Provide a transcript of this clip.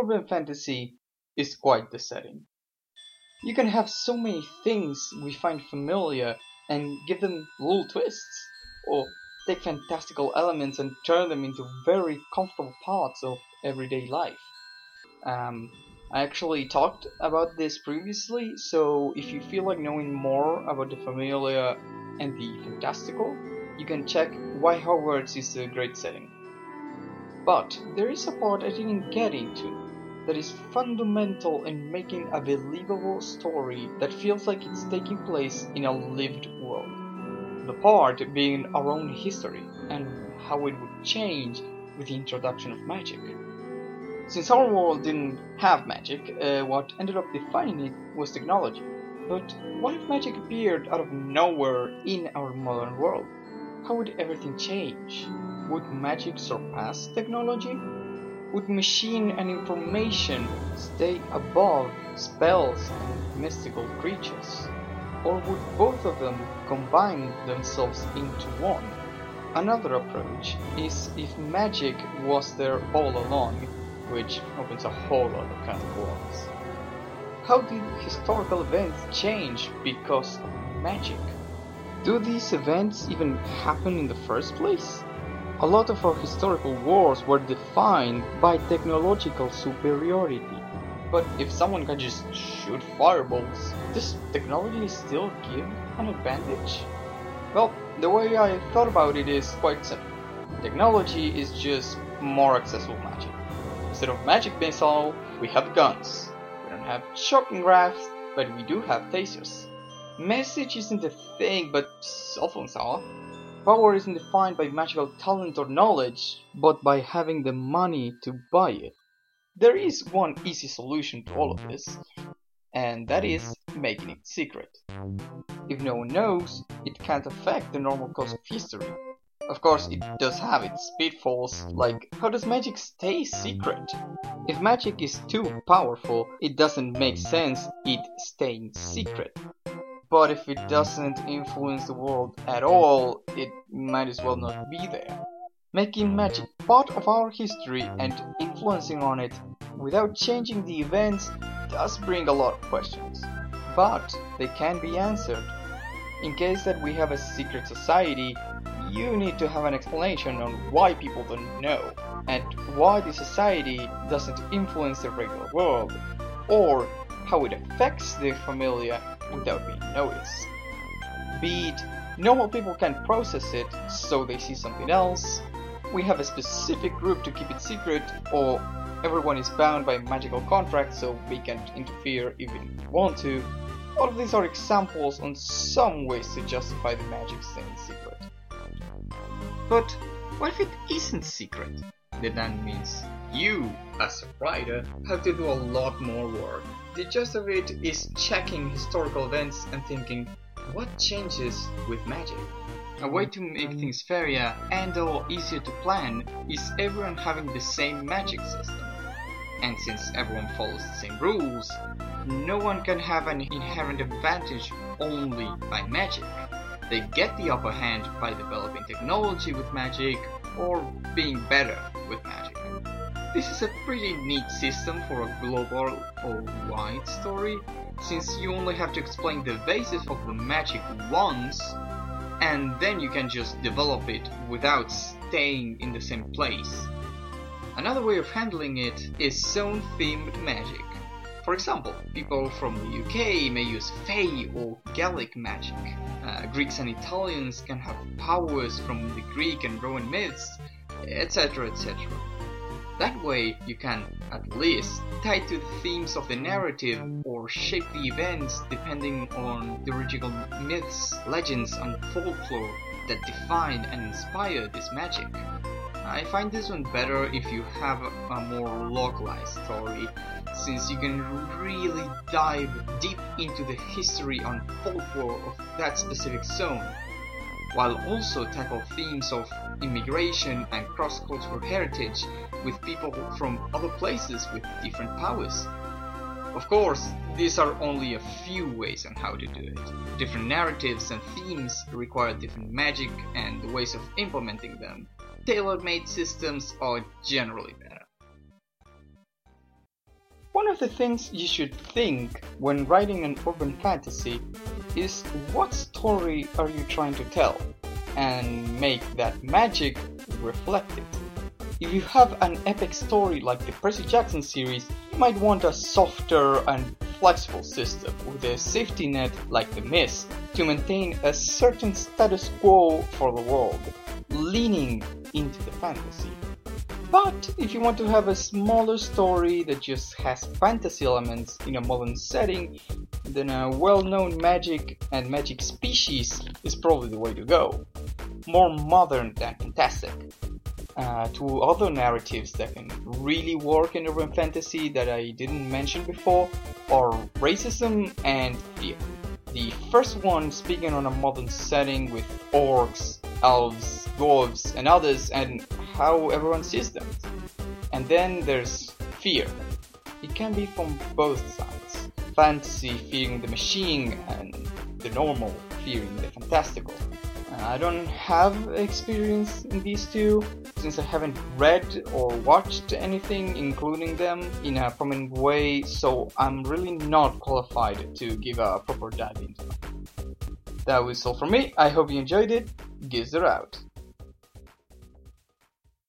urban fantasy is quite the setting. You can have so many things we find familiar and give them little twists, or take fantastical elements and turn them into very comfortable parts of everyday life. Um, I actually talked about this previously, so if you feel like knowing more about the familiar and the fantastical, you can check why Hogwarts is a great setting. But there is a part I didn't get into that is fundamental in making a believable story that feels like it's taking place in a lived world. The part being our own history and how it would change with the introduction of magic. Since our world didn't have magic, uh, what ended up defining it was technology. But what if magic appeared out of nowhere in our modern world? How would everything change? Would magic surpass technology? Would machine and information stay above spells and mystical creatures? Or would both of them combine themselves into one? Another approach is if magic was there all along, which opens a whole other kind of worlds. How did historical events change because of magic? Do these events even happen in the first place? A lot of our historical wars were defined by technological superiority. But if someone can just shoot fireballs, does technology still give an advantage? Well, the way I thought about it is quite simple. Technology is just more accessible magic. Instead of magic missile, we have guns. We don't have shocking grasp, but we do have tasers. Message isn't a thing, but cell phones are. Power isn't defined by magical talent or knowledge, but by having the money to buy it. There is one easy solution to all of this, and that is making it secret. If no one knows, it can't affect the normal course of history. Of course, it does have its pitfalls, like how does magic stay secret? If magic is too powerful, it doesn't make sense it staying secret. But if it doesn't influence the world at all, it might as well not be there. Making magic part of our history and influencing on it without changing the events does bring a lot of questions. But they can be answered. In case that we have a secret society, you need to have an explanation on why people don't know, and why the society doesn't influence the regular world, or how it affects the without being noticed. Be it normal people can't process it, so they see something else, we have a specific group to keep it secret, or everyone is bound by magical contracts so we can't interfere if we want to. All of these are examples on some ways to justify the magic staying secret. But what if it isn't secret? Then that means you, as a writer, have to do a lot more work. The gist of it is checking historical events and thinking, what changes with magic? A way to make things fairer and or easier to plan is everyone having the same magic system. And since everyone follows the same rules, no one can have an inherent advantage only by magic. They get the upper hand by developing technology with magic or being better with magic. This is a pretty neat system for a global or wide story, since you only have to explain the basis of the magic once, and then you can just develop it without staying in the same place. Another way of handling it is zone-themed magic. For example, people from the UK may use Fey or Gaelic magic. Uh, Greeks and Italians can have powers from the Greek and Roman myths, etc. etc. That way, you can, at least, tie to the themes of the narrative or shape the events depending on the original myths, legends, and folklore that define and inspire this magic. I find this one better if you have a more localized story, since you can really dive deep into the history and folklore of that specific zone while also tackle themes of immigration and cross-cultural heritage with people from other places with different powers. Of course, these are only a few ways on how to do it. Different narratives and themes require different magic and ways of implementing them. Tailor-made systems are generally better. One of the things you should think when writing an urban fantasy is what story are you trying to tell and make that magic reflected. If you have an epic story like the Percy Jackson series, you might want a softer and flexible system with a safety net like the Mist to maintain a certain status quo for the world, leaning into the fantasy. But if you want to have a smaller story that just has fantasy elements in a modern setting, then a well-known magic and magic species is probably the way to go. More modern than fantastic. Uh, two other narratives that can really work in urban fantasy that I didn't mention before are racism and fear. The first one speaking on a modern setting with orcs, elves, dwarves, and others, and how everyone sees them. And then there's fear. It can be from both sides. Fantasy fearing the machine, and the normal fearing the fantastical. Uh, I don't have experience in these two, since I haven't read or watched anything including them in a prominent way, so I'm really not qualified to give a proper dive into them. That was all from me, I hope you enjoyed it, Gizzard out.